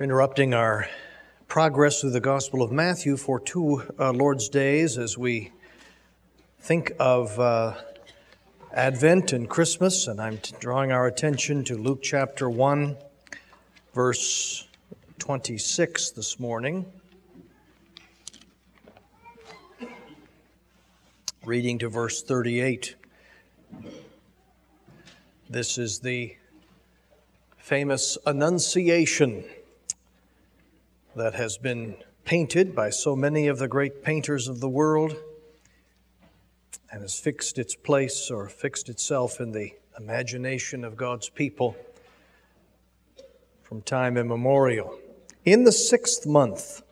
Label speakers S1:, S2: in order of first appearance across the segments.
S1: interrupting our progress through the Gospel of Matthew for two uh, Lord's days as we think of uh, Advent and Christmas, and I'm t- drawing our attention to Luke chapter 1, verse 26 this morning. Reading to verse 38. This is the famous Annunciation that has been painted by so many of the great painters of the world and has fixed its place or fixed itself in the imagination of God's people from time immemorial. In the sixth month,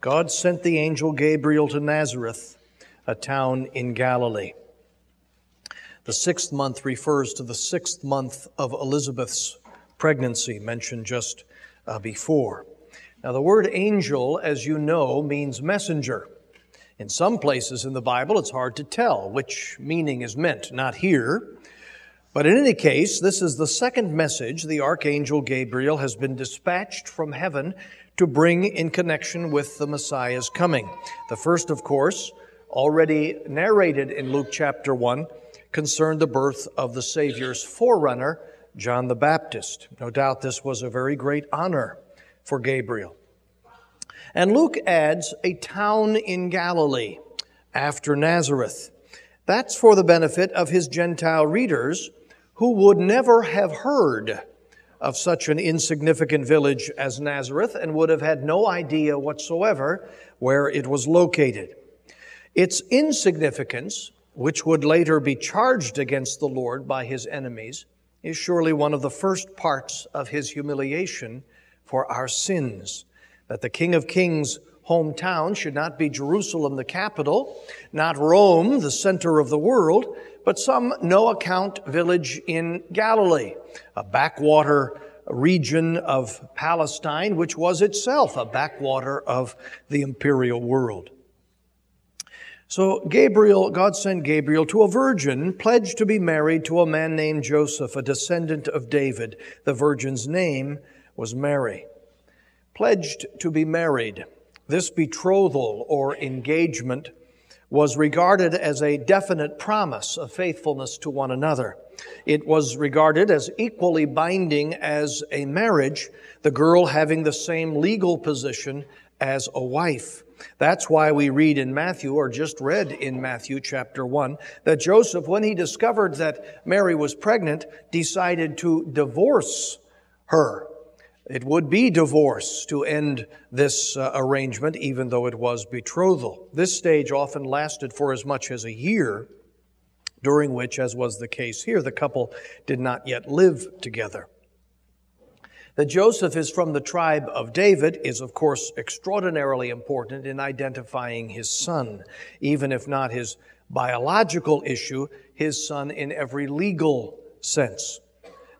S1: God sent the angel Gabriel to Nazareth, a town in Galilee. The sixth month refers to the sixth month of Elizabeth's pregnancy, mentioned just uh, before. Now, the word angel, as you know, means messenger. In some places in the Bible, it's hard to tell which meaning is meant, not here. But in any case, this is the second message the archangel Gabriel has been dispatched from heaven to bring in connection with the Messiah's coming. The first, of course, already narrated in Luke chapter 1, concerned the birth of the Savior's forerunner, John the Baptist. No doubt this was a very great honor for Gabriel. And Luke adds a town in Galilee after Nazareth. That's for the benefit of his Gentile readers who would never have heard of such an insignificant village as Nazareth and would have had no idea whatsoever where it was located. Its insignificance, which would later be charged against the Lord by his enemies, is surely one of the first parts of his humiliation for our sins. That the King of Kings' hometown should not be Jerusalem, the capital, not Rome, the center of the world, but some no account village in Galilee, a backwater region of Palestine, which was itself a backwater of the imperial world. So Gabriel, God sent Gabriel to a virgin pledged to be married to a man named Joseph, a descendant of David. The virgin's name was Mary. Pledged to be married, this betrothal or engagement was regarded as a definite promise of faithfulness to one another. It was regarded as equally binding as a marriage, the girl having the same legal position as a wife. That's why we read in Matthew, or just read in Matthew chapter 1, that Joseph, when he discovered that Mary was pregnant, decided to divorce her. It would be divorce to end this uh, arrangement, even though it was betrothal. This stage often lasted for as much as a year, during which, as was the case here, the couple did not yet live together. That Joseph is from the tribe of David is, of course, extraordinarily important in identifying his son, even if not his biological issue, his son in every legal sense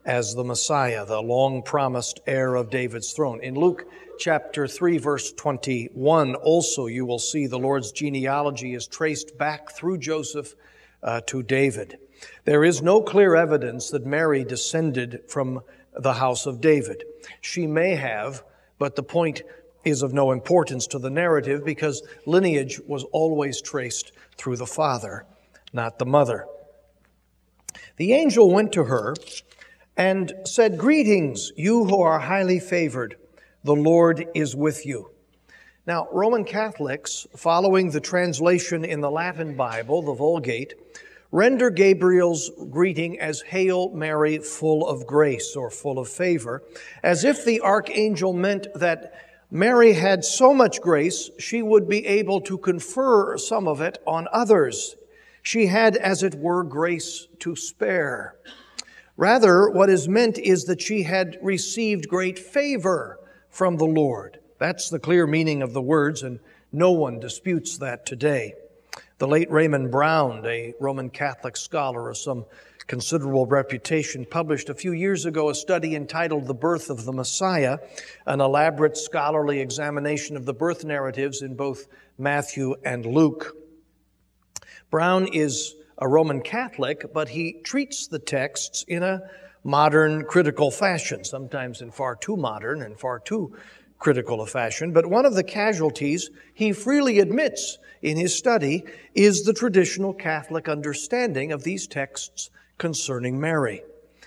S1: as the Messiah, the long promised heir of David's throne. In Luke chapter 3, verse 21, also you will see the Lord's genealogy is traced back through Joseph uh, to David. There is no clear evidence that Mary descended from the house of David. She may have, but the point is of no importance to the narrative because lineage was always traced through the father, not the mother. The angel went to her and said, Greetings, you who are highly favored. The Lord is with you. Now, Roman Catholics, following the translation in the Latin Bible, the Vulgate, render Gabriel's greeting as Hail Mary, full of grace or full of favor, as if the archangel meant that Mary had so much grace she would be able to confer some of it on others. She had, as it were, grace to spare. Rather, what is meant is that she had received great favor from the Lord. That's the clear meaning of the words, and no one disputes that today. The late Raymond Brown, a Roman Catholic scholar of some considerable reputation, published a few years ago a study entitled The Birth of the Messiah, an elaborate scholarly examination of the birth narratives in both Matthew and Luke. Brown is a Roman Catholic, but he treats the texts in a modern critical fashion, sometimes in far too modern and far too critical a fashion, but one of the casualties he freely admits in his study is the traditional Catholic understanding of these texts concerning Mary.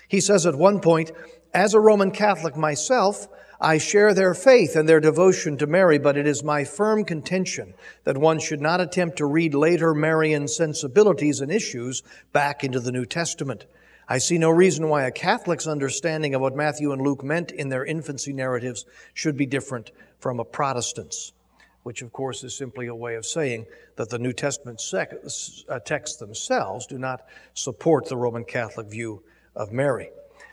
S1: He says at one point, As a Roman Catholic myself, I share their faith and their devotion to Mary, but it is my firm contention that one should not attempt to read later Marian sensibilities and issues back into the New Testament. I see no reason why a Catholic's understanding of what Matthew and Luke meant in their infancy narratives should be different from a Protestant's, which of course is simply a way of saying that the New Testament sec- uh, texts themselves do not support the Roman Catholic view of Mary.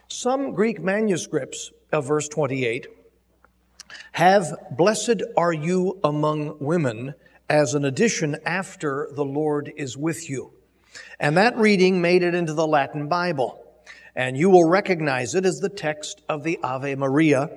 S1: Some Greek manuscripts of verse 28 have blessed are you among women as an addition after the Lord is with you. And that reading made it into the Latin Bible. And you will recognize it as the text of the Ave Maria,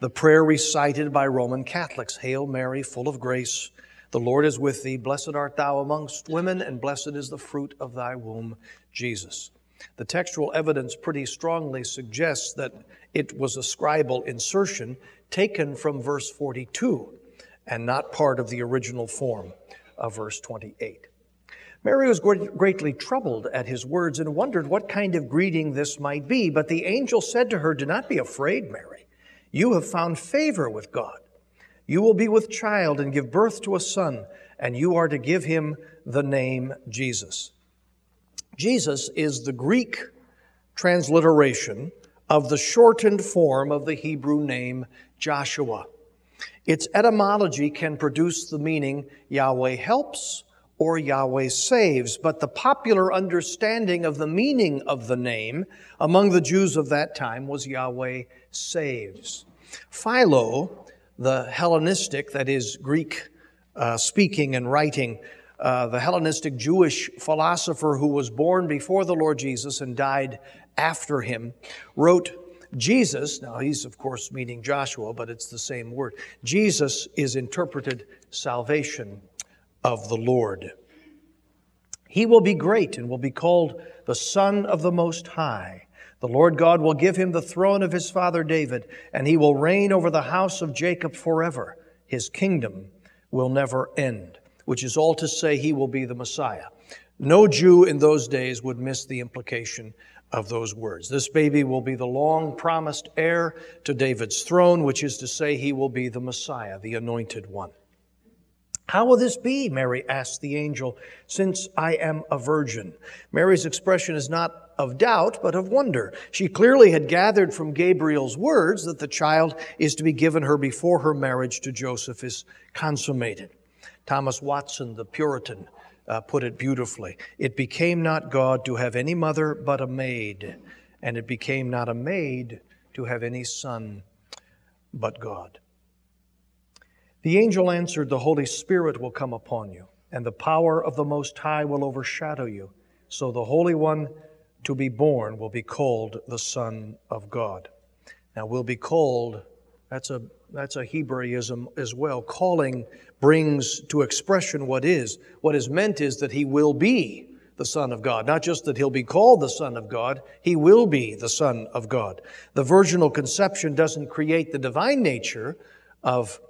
S1: the prayer recited by Roman Catholics. Hail Mary, full of grace, the Lord is with thee. Blessed art thou amongst women, and blessed is the fruit of thy womb, Jesus. The textual evidence pretty strongly suggests that it was a scribal insertion taken from verse 42 and not part of the original form of verse 28. Mary was greatly troubled at his words and wondered what kind of greeting this might be. But the angel said to her, Do not be afraid, Mary. You have found favor with God. You will be with child and give birth to a son, and you are to give him the name Jesus. Jesus is the Greek transliteration of the shortened form of the Hebrew name Joshua. Its etymology can produce the meaning Yahweh helps or Yahweh saves. But the popular understanding of the meaning of the name among the Jews of that time was Yahweh saves. Philo, the Hellenistic, that is Greek uh, speaking and writing, uh, the Hellenistic Jewish philosopher who was born before the Lord Jesus and died after him, wrote, Jesus, now he's of course meaning Joshua, but it's the same word. Jesus is interpreted salvation of the Lord. He will be great and will be called the Son of the Most High. The Lord God will give him the throne of his father David, and he will reign over the house of Jacob forever. His kingdom will never end, which is all to say he will be the Messiah. No Jew in those days would miss the implication of those words. This baby will be the long promised heir to David's throne, which is to say he will be the Messiah, the anointed one. How will this be? Mary asked the angel, since I am a virgin. Mary's expression is not of doubt, but of wonder. She clearly had gathered from Gabriel's words that the child is to be given her before her marriage to Joseph is consummated. Thomas Watson, the Puritan, uh, put it beautifully. It became not God to have any mother but a maid, and it became not a maid to have any son but God. The angel answered, The Holy Spirit will come upon you, and the power of the Most High will overshadow you. So the Holy One to be born will be called the Son of God. Now, will be called, that's a, that's a Hebraism as well. Calling brings to expression what is. What is meant is that he will be the Son of God. Not just that he'll be called the Son of God, he will be the Son of God. The virginal conception doesn't create the divine nature of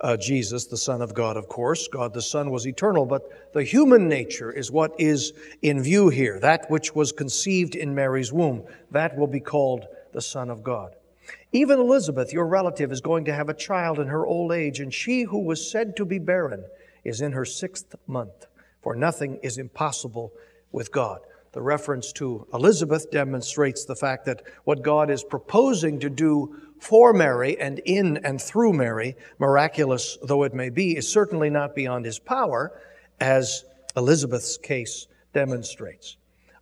S1: uh, Jesus, the Son of God, of course. God the Son was eternal, but the human nature is what is in view here. That which was conceived in Mary's womb, that will be called the Son of God. Even Elizabeth, your relative, is going to have a child in her old age, and she who was said to be barren is in her sixth month, for nothing is impossible with God. The reference to Elizabeth demonstrates the fact that what God is proposing to do for Mary and in and through Mary, miraculous though it may be, is certainly not beyond his power, as Elizabeth's case demonstrates.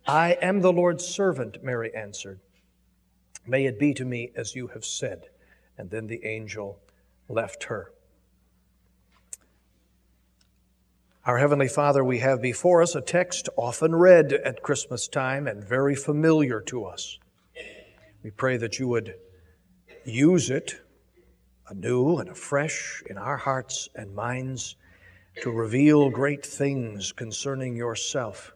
S1: I am the Lord's servant, Mary answered. May it be to me as you have said. And then the angel left her. Our Heavenly Father, we have before us a text often read at Christmas time and very familiar to us. We pray that you would use it anew and afresh in our hearts and minds to reveal great things concerning yourself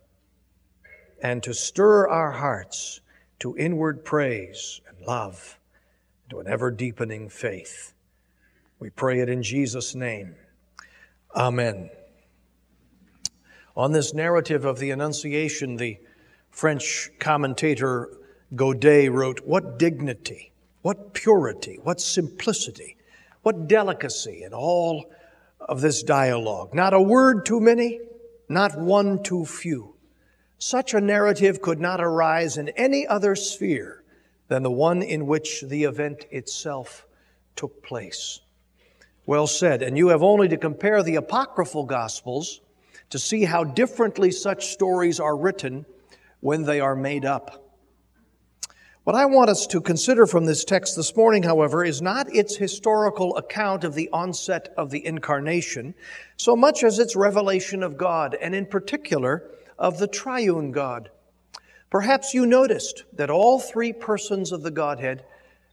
S1: and to stir our hearts to inward praise and love, to an ever deepening faith. We pray it in Jesus' name. Amen. On this narrative of the Annunciation, the French commentator Godet wrote, What dignity, what purity, what simplicity, what delicacy in all of this dialogue. Not a word too many, not one too few. Such a narrative could not arise in any other sphere than the one in which the event itself took place. Well said. And you have only to compare the apocryphal gospels to see how differently such stories are written when they are made up. What I want us to consider from this text this morning, however, is not its historical account of the onset of the incarnation, so much as its revelation of God, and in particular of the triune God. Perhaps you noticed that all three persons of the Godhead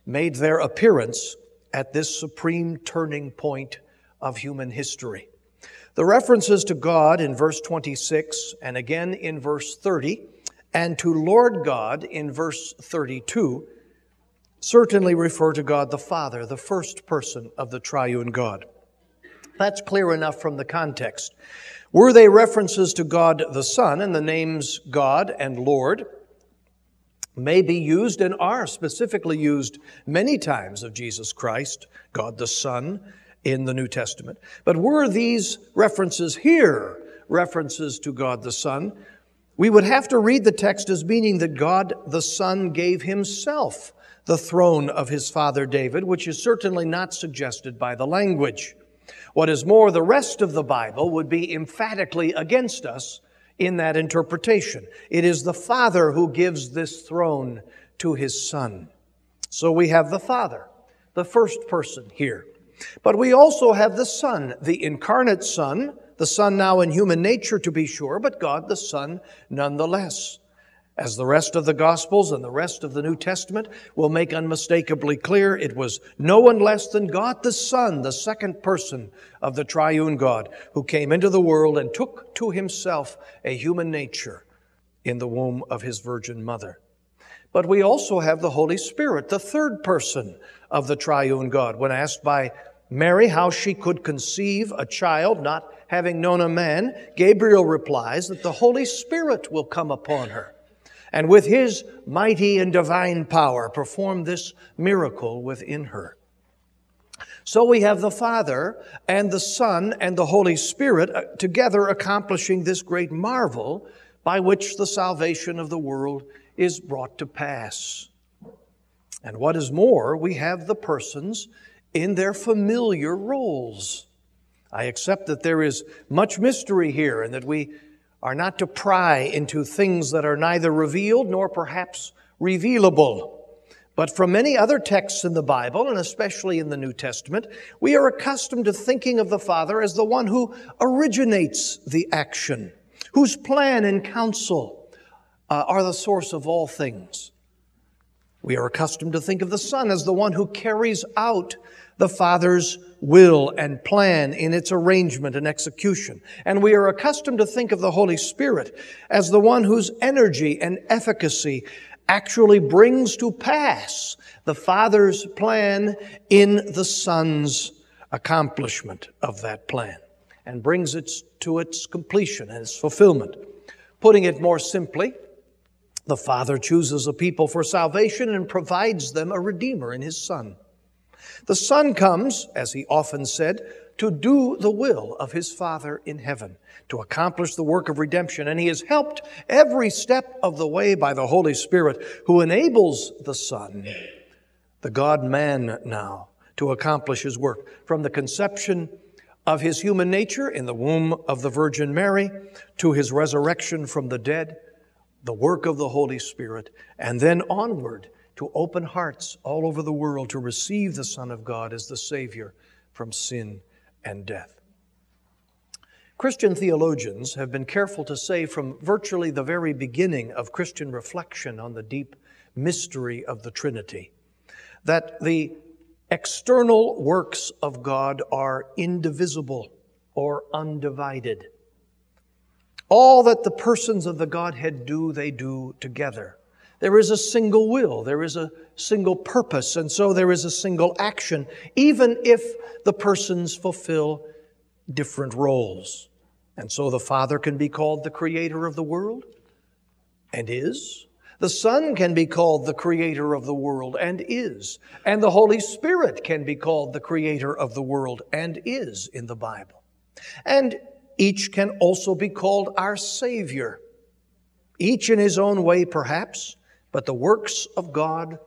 S1: made their appearance at this supreme turning point of human history. The references to God in verse 26 and again in verse 30 and to Lord God in verse 32 certainly refer to God the Father, the first person of the triune God. That's clear enough from the context. Were they references to God the Son and the names God and Lord? may be used and are specifically used many times of Jesus Christ, God the Son, in the New Testament. But were these references here references to God the Son, we would have to read the text as meaning that God the Son gave himself the throne of his father David, which is certainly not suggested by the language. What is more, the rest of the Bible would be emphatically against us in that interpretation. It is the Father who gives this throne to his Son. So we have the Father, the first person here. But we also have the Son, the incarnate Son, the Son now in human nature to be sure, but God the Son nonetheless as the rest of the Gospels and the rest of the New Testament will make unmistakably clear, it was no one less than God the Son, the second person of the triune God, who came into the world and took to himself a human nature in the womb of his virgin mother. But we also have the Holy Spirit, the third person of the triune God. When asked by Mary how she could conceive a child not having known a man, Gabriel replies that the Holy Spirit will come upon her and with his mighty and divine power perform this miracle within her. So we have the Father and the Son and the Holy Spirit uh, together accomplishing this great marvel by which the salvation of the world is brought to pass. And what is more, we have the persons in their familiar roles. I accept that there is much mystery here and that we are not to pry into things that are neither revealed nor perhaps revealable. But from many other texts in the Bible, and especially in the New Testament, we are accustomed to thinking of the Father as the one who originates the action, whose plan and counsel uh, are the source of all things. We are accustomed to think of the Son as the one who carries out the Father's will and plan in its arrangement and execution. And we are accustomed to think of the Holy Spirit as the one whose energy and efficacy actually brings to pass the Father's plan in the Son's accomplishment of that plan and brings it to its completion and its fulfillment. Putting it more simply, the Father chooses a people for salvation and provides them a Redeemer in His Son. The Son comes, as he often said, to do the will of his Father in heaven, to accomplish the work of redemption. And he is helped every step of the way by the Holy Spirit, who enables the Son, the God man now, to accomplish his work. From the conception of his human nature in the womb of the Virgin Mary to his resurrection from the dead, the work of the Holy Spirit, and then onward to open hearts all over the world to receive the Son of God as the Savior from sin and death. Christian theologians have been careful to say from virtually the very beginning of Christian reflection on the deep mystery of the Trinity that the external works of God are indivisible or undivided. All that the persons of the Godhead do, they do together. There is a single will, there is a single purpose, and so there is a single action, even if the persons fulfill different roles. And so the Father can be called the creator of the world, and is. The Son can be called the creator of the world, and is. And the Holy Spirit can be called the creator of the world, and is in the Bible. And each can also be called our Savior, each in his own way, perhaps, but the works of God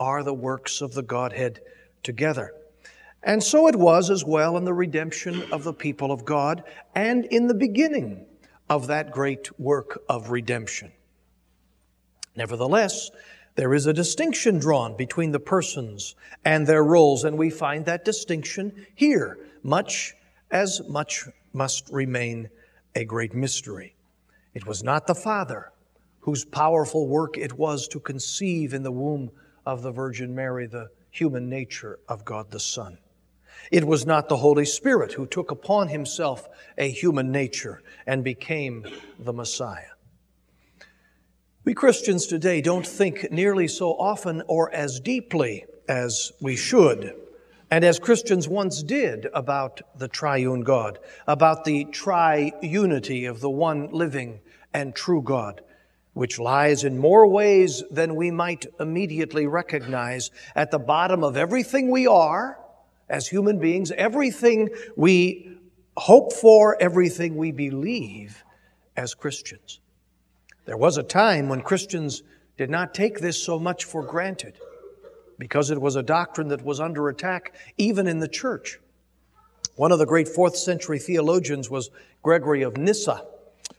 S1: are the works of the Godhead together. And so it was as well in the redemption of the people of God and in the beginning of that great work of redemption. Nevertheless, there is a distinction drawn between the persons and their roles, and we find that distinction here, much as much must remain a great mystery. It was not the Father whose powerful work it was to conceive in the womb of the Virgin Mary the human nature of God the Son. It was not the Holy Spirit who took upon himself a human nature and became the Messiah. We Christians today don't think nearly so often or as deeply as we should, and as Christians once did about the triune God, about the triunity of the one living and true God which lies in more ways than we might immediately recognize at the bottom of everything we are as human beings, everything we hope for, everything we believe as Christians. There was a time when Christians did not take this so much for granted because it was a doctrine that was under attack even in the church. One of the great fourth century theologians was Gregory of Nyssa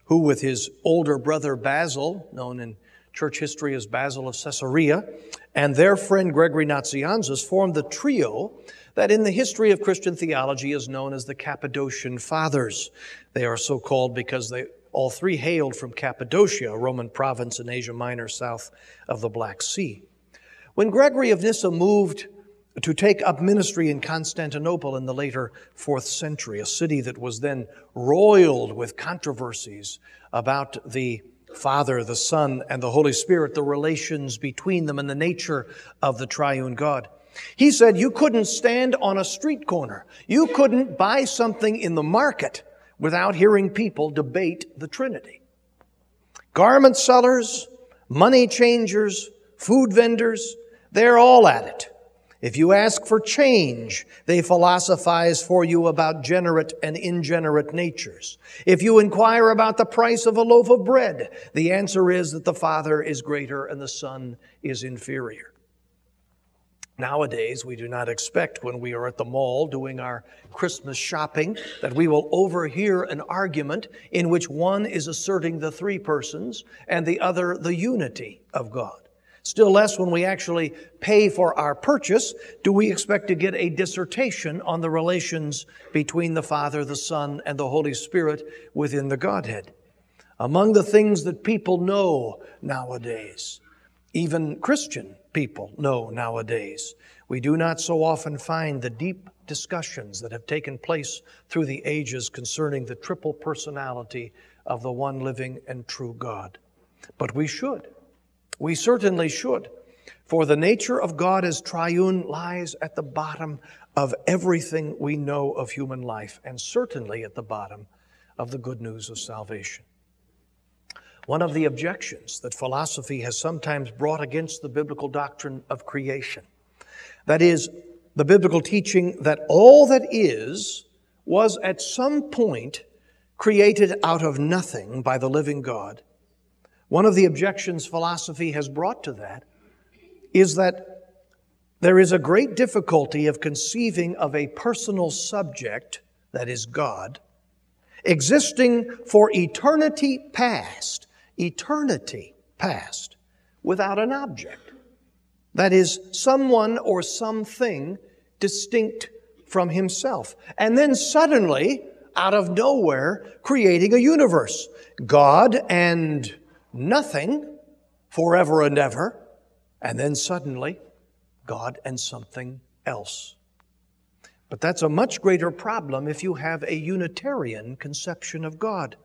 S1: who, with his older brother Basil, known in church history as Basil of Caesarea, and their friend Gregory Nazianzus, formed the trio that in the history of Christian theology is known as the Cappadocian Fathers. They are so called because they all three hailed from Cappadocia, a Roman province in Asia Minor south of the Black Sea. When Gregory of Nyssa moved to take up ministry in Constantinople in the later fourth century, a city that was then roiled with controversies about the Father, the Son, and the Holy Spirit, the relations between them, and the nature of the triune God. He said you couldn't stand on a street corner. You couldn't buy something in the market without hearing people debate the Trinity. Garment sellers, money changers, food vendors, they're all at it. If you ask for change, they philosophize for you about generate and ingenerate natures. If you inquire about the price of a loaf of bread, the answer is that the Father is greater and the Son is inferior. Nowadays, we do not expect when we are at the mall doing our Christmas shopping that we will overhear an argument in which one is asserting the three persons and the other the unity of God. Still less when we actually pay for our purchase do we expect to get a dissertation on the relations between the Father, the Son, and the Holy Spirit within the Godhead. Among the things that people know nowadays, even Christian people know nowadays, we do not so often find the deep discussions that have taken place through the ages concerning the triple personality of the one living and true God. But we should. We certainly should, for the nature of God as triune lies at the bottom of everything we know of human life, and certainly at the bottom of the good news of salvation. One of the objections that philosophy has sometimes brought against the biblical doctrine of creation, that is, the biblical teaching that all that is was at some point created out of nothing by the living God one of the objections philosophy has brought to that is that there is a great difficulty of conceiving of a personal subject, that is God, existing for eternity past, eternity past, without an object. That is, someone or something distinct from himself. And then suddenly, out of nowhere, creating a universe. God and nothing forever and ever, and then suddenly God and something else. But that's a much greater problem if you have a Unitarian conception of God.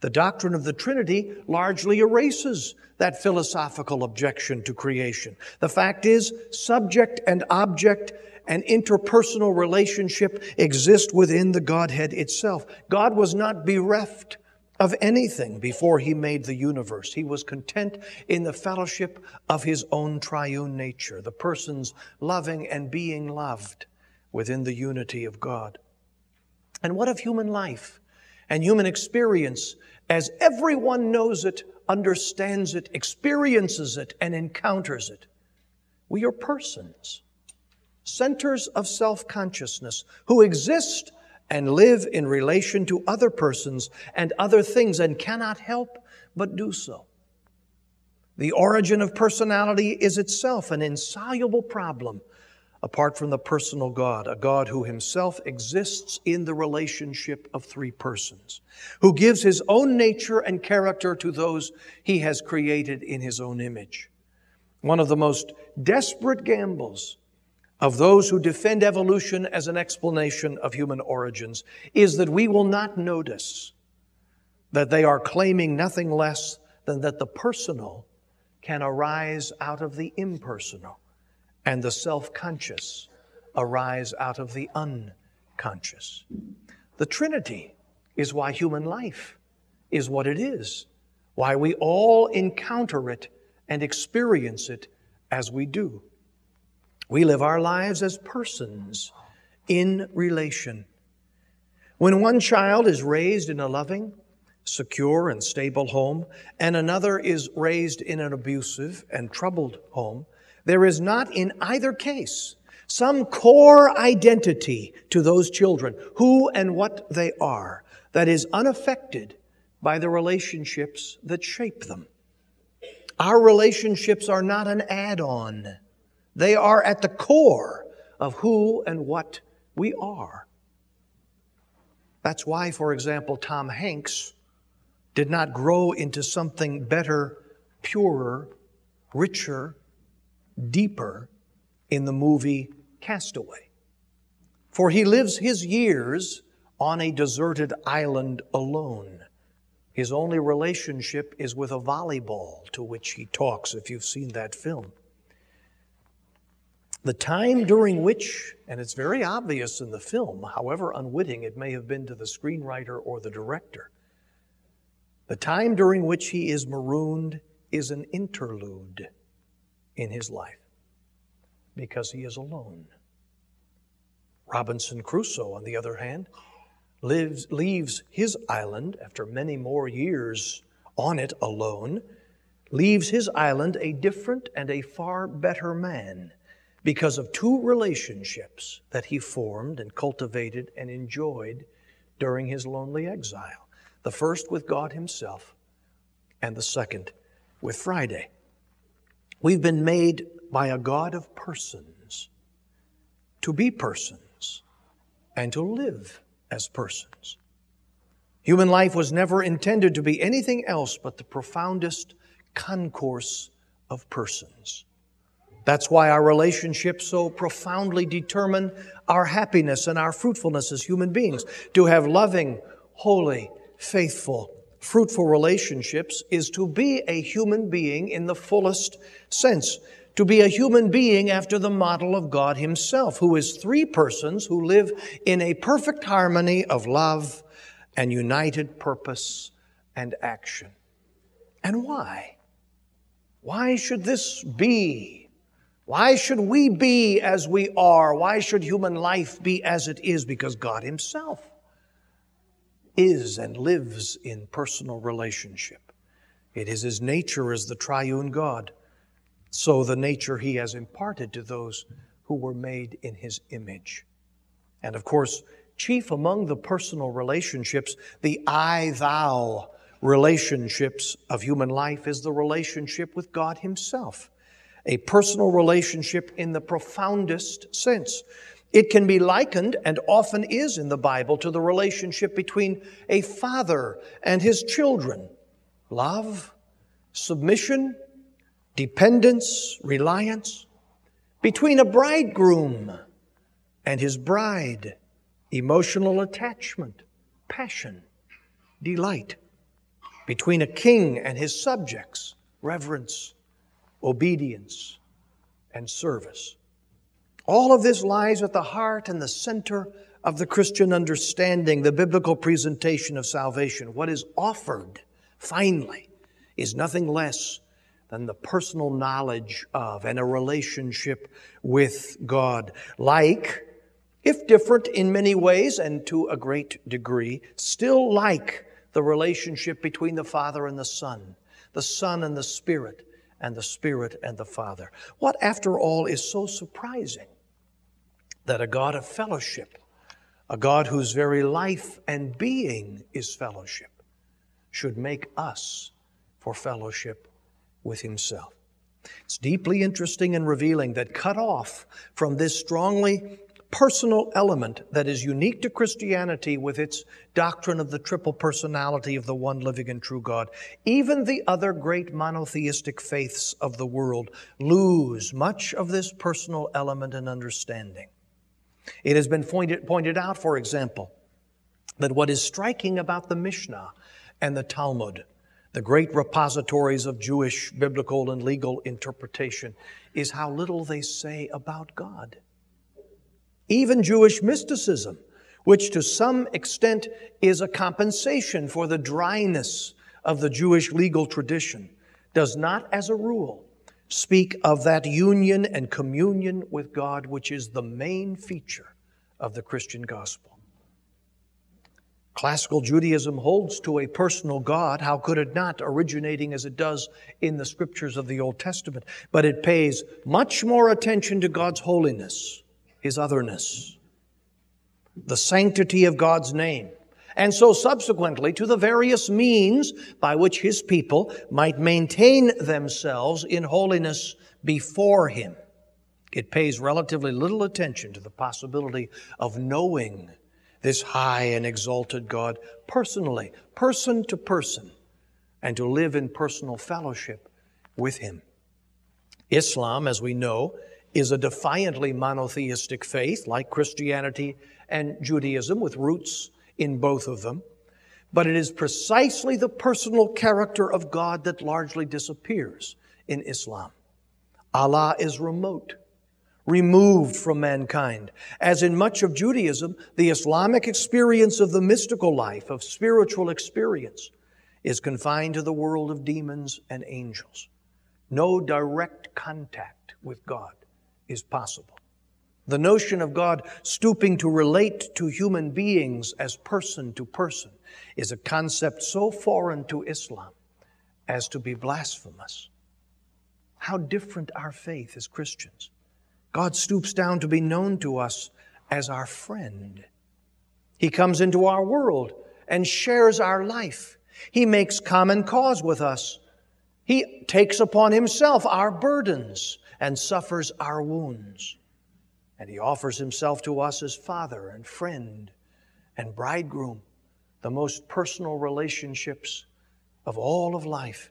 S1: The doctrine of the Trinity largely erases that philosophical objection to creation. The fact is, subject and object and interpersonal relationship exist within the Godhead itself. God was not bereft of anything before he made the universe. He was content in the fellowship of his own triune nature, the persons loving and being loved within the unity of God. And what of human life and human experience as everyone knows it, understands it, experiences it, and encounters it. We are persons, centers of self consciousness, who exist and live in relation to other persons and other things and cannot help but do so. The origin of personality is itself an insoluble problem apart from the personal God, a God who himself exists in the relationship of three persons, who gives his own nature and character to those he has created in his own image. One of the most desperate gambles of those who defend evolution as an explanation of human origins is that we will not notice that they are claiming nothing less than that the personal can arise out of the impersonal and the self conscious arise out of the unconscious. The Trinity is why human life is what it is, why we all encounter it and experience it as we do. We live our lives as persons in relation. When one child is raised in a loving, secure, and stable home, and another is raised in an abusive and troubled home, there is not in either case some core identity to those children, who and what they are, that is unaffected by the relationships that shape them. Our relationships are not an add on, they are at the core of who and what we are. That's why, for example, Tom Hanks did not grow into something better, purer, richer, deeper in the movie Castaway. For he lives his years on a deserted island alone. His only relationship is with a volleyball to which he talks, if you've seen that film. The time during which, and it's very obvious in the film, however unwitting it may have been to the screenwriter or the director, the time during which he is marooned is an interlude in his life because he is alone. Robinson Crusoe, on the other hand, lives, leaves his island after many more years on it alone, leaves his island a different and a far better man because of two relationships that he formed and cultivated and enjoyed during his lonely exile. The first with God Himself, and the second with Friday. We've been made by a God of persons to be persons and to live as persons. Human life was never intended to be anything else but the profoundest concourse of persons. That's why our relationships so profoundly determine our happiness and our fruitfulness as human beings. To have loving, holy, faithful, fruitful relationships is to be a human being in the fullest sense. To be a human being after the model of God Himself, who is three persons who live in a perfect harmony of love and united purpose and action. And why? Why should this be? Why should we be as we are? Why should human life be as it is? Because God Himself is and lives in personal relationship. It is his nature as the triune God, so the nature he has imparted to those who were made in his image. And of course, chief among the personal relationships, the I thou relationships of human life is the relationship with God Himself. A personal relationship in the profoundest sense. It can be likened, and often is in the Bible, to the relationship between a father and his children. Love, submission, dependence, reliance. Between a bridegroom and his bride, emotional attachment, passion, delight. between a king and his subjects, reverence, obedience, and service. All of this lies at the heart and the center of the Christian understanding, the biblical presentation of salvation. What is offered, finally, is nothing less than the personal knowledge of and a relationship with God. Like, if different in many ways and to a great degree, still like the relationship between the Father and the Son, the Son and the Spirit, and the Spirit and the Father. What, after all, is so surprising? That a God of fellowship, a God whose very life and being is fellowship, should make us for fellowship with Himself. It's deeply interesting and revealing that cut off from this strongly personal element that is unique to Christianity with its doctrine of the triple personality of the one living and true God. Even the other great monotheistic faiths of the world lose much of this personal element and understanding. It has been pointed, pointed out, for example, that what is striking about the Mishnah and the Talmud, the great repositories of Jewish biblical and legal interpretation, is how little they say about God. Even Jewish mysticism, which to some extent is a compensation for the dryness of the Jewish legal tradition, does not, as a rule, speak of that union and communion with God, which is the main feature of the Christian gospel. Classical Judaism holds to a personal God. How could it not, originating as it does in the scriptures of the Old Testament? But it pays much more attention to God's holiness his otherness, the sanctity of God's name, and so subsequently to the various means by which his people might maintain themselves in holiness before him. It pays relatively little attention to the possibility of knowing this high and exalted God personally, person to person, and to live in personal fellowship with him. Islam, as we know, is a defiantly monotheistic faith, like Christianity and Judaism, with roots in both of them. But it is precisely the personal character of God that largely disappears in Islam. Allah is remote, removed from mankind. As in much of Judaism, the Islamic experience of the mystical life, of spiritual experience, is confined to the world of demons and angels. No direct contact with God is possible. The notion of God stooping to relate to human beings as person to person is a concept so foreign to Islam as to be blasphemous. How different our faith as Christians. God stoops down to be known to us as our friend. He comes into our world and shares our life. He makes common cause with us. He takes upon himself our burdens and suffers our wounds. And he offers himself to us as father and friend and bridegroom, the most personal relationships of all of life.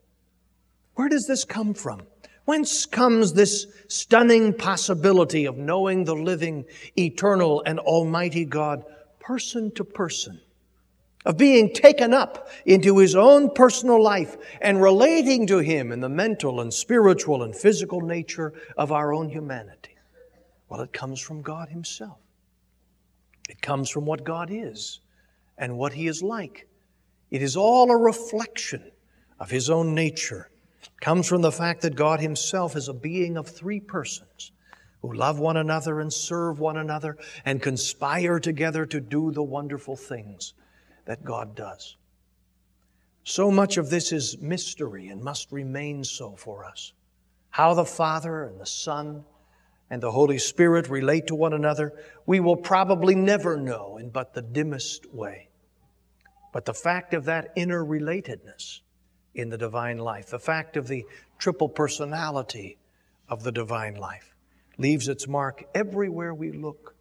S1: Where does this come from? Whence comes this stunning possibility of knowing the living, eternal, and almighty God person to person? Of being taken up into his own personal life and relating to him in the mental and spiritual and physical nature of our own humanity? Well, it comes from God himself. It comes from what God is and what he is like. It is all a reflection of his own nature. It comes from the fact that God himself is a being of three persons who love one another and serve one another and conspire together to do the wonderful things that God does. So much of this is mystery and must remain so for us. How the Father and the Son and the Holy Spirit relate to one another, we will probably never know in but the dimmest way. But the fact of that inner relatedness in the divine life, the fact of the triple personality of the divine life, leaves its mark everywhere we look,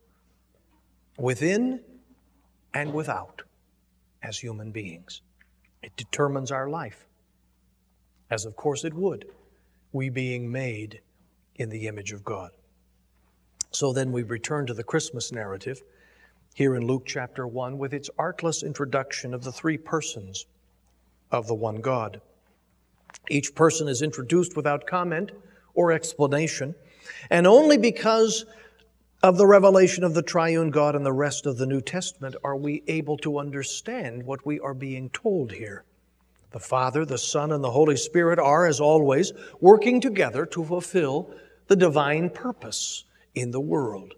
S1: within and without as human beings. It determines our life, as of course it would, we being made in the image of God. So then we return to the Christmas narrative here in Luke chapter 1 with its artless introduction of the three persons of the one God. Each person is introduced without comment or explanation, and only because of the revelation of the triune God and the rest of the New Testament are we able to understand what we are being told here. The Father, the Son, and the Holy Spirit are, as always, working together to fulfill the divine purpose in the world.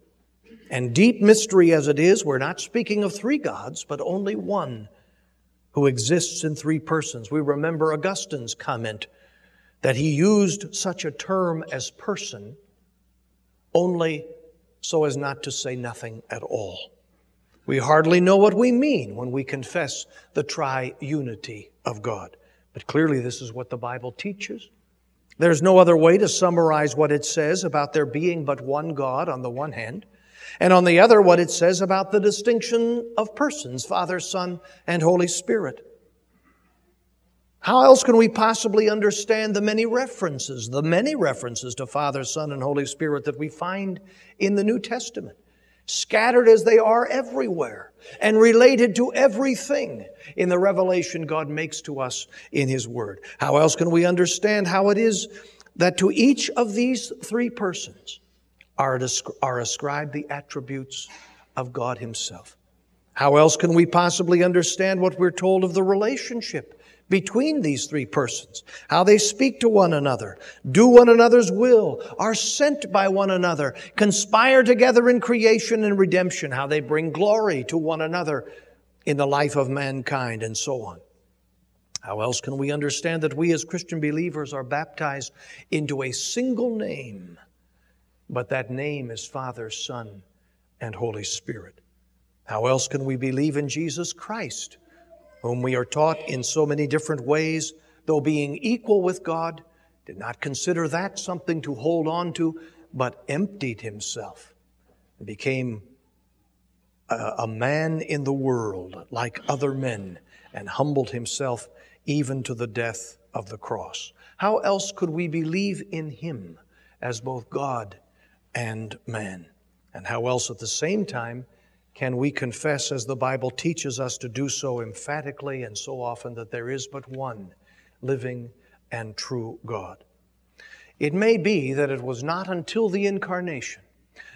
S1: And deep mystery as it is, we're not speaking of three gods, but only one who exists in three persons. We remember Augustine's comment that he used such a term as person only so as not to say nothing at all. We hardly know what we mean when we confess the triunity of God. But clearly, this is what the Bible teaches. There's no other way to summarize what it says about there being but one God on the one hand, and on the other, what it says about the distinction of persons Father, Son, and Holy Spirit. How else can we possibly understand the many references, the many references to Father, Son, and Holy Spirit that we find in the New Testament? Scattered as they are everywhere and related to everything in the revelation God makes to us in His Word. How else can we understand how it is that to each of these three persons, are, are ascribed the attributes of God Himself. How else can we possibly understand what we're told of the relationship between these three persons? How they speak to one another, do one another's will, are sent by one another, conspire together in creation and redemption, how they bring glory to one another in the life of mankind, and so on. How else can we understand that we as Christian believers are baptized into a single name? but that name is Father, Son, and Holy Spirit. How else can we believe in Jesus Christ, whom we are taught in so many different ways, though being equal with God, did not consider that something to hold on to, but emptied himself and became a, a man in the world like other men and humbled himself even to the death of the cross. How else could we believe in him as both God and man. And how else at the same time can we confess, as the Bible teaches us to do so emphatically and so often, that there is but one living and true God? It may be that it was not until the incarnation,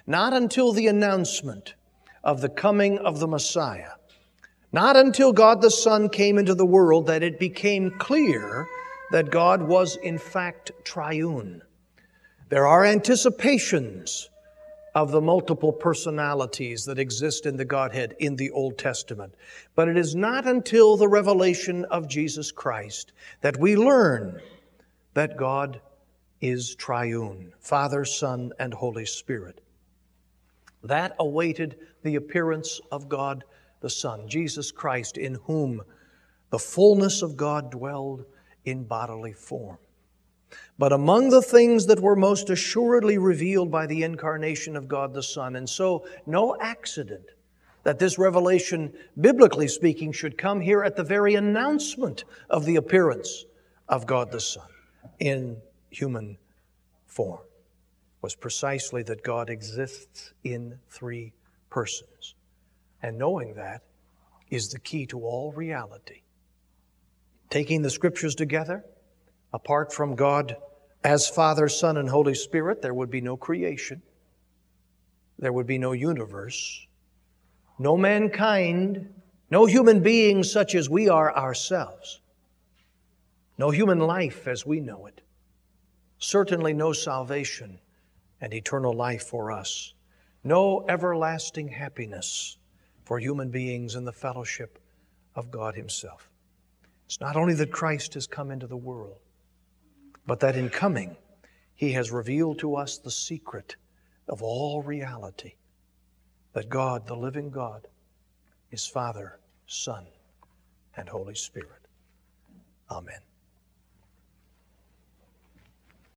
S1: not until the announcement of the coming of the Messiah, not until God the Son came into the world that it became clear that God was in fact triune. There are anticipations of the multiple personalities that exist in the Godhead in the Old Testament. But it is not until the revelation of Jesus Christ that we learn that God is triune Father, Son, and Holy Spirit. That awaited the appearance of God the Son, Jesus Christ, in whom the fullness of God dwelled in bodily form. But among the things that were most assuredly revealed by the incarnation of God the Son, and so no accident that this revelation, biblically speaking, should come here at the very announcement of the appearance of God the Son in human form, was precisely that God exists in three persons. And knowing that is the key to all reality. Taking the scriptures together, Apart from God as Father, Son, and Holy Spirit, there would be no creation, there would be no universe, no mankind, no human beings such as we are ourselves, no human life as we know it, certainly no salvation and eternal life for us, no everlasting happiness for human beings in the fellowship of God Himself. It's not only that Christ has come into the world, but that in coming, He has revealed to us the secret of all reality that God, the living God, is Father, Son, and Holy Spirit. Amen.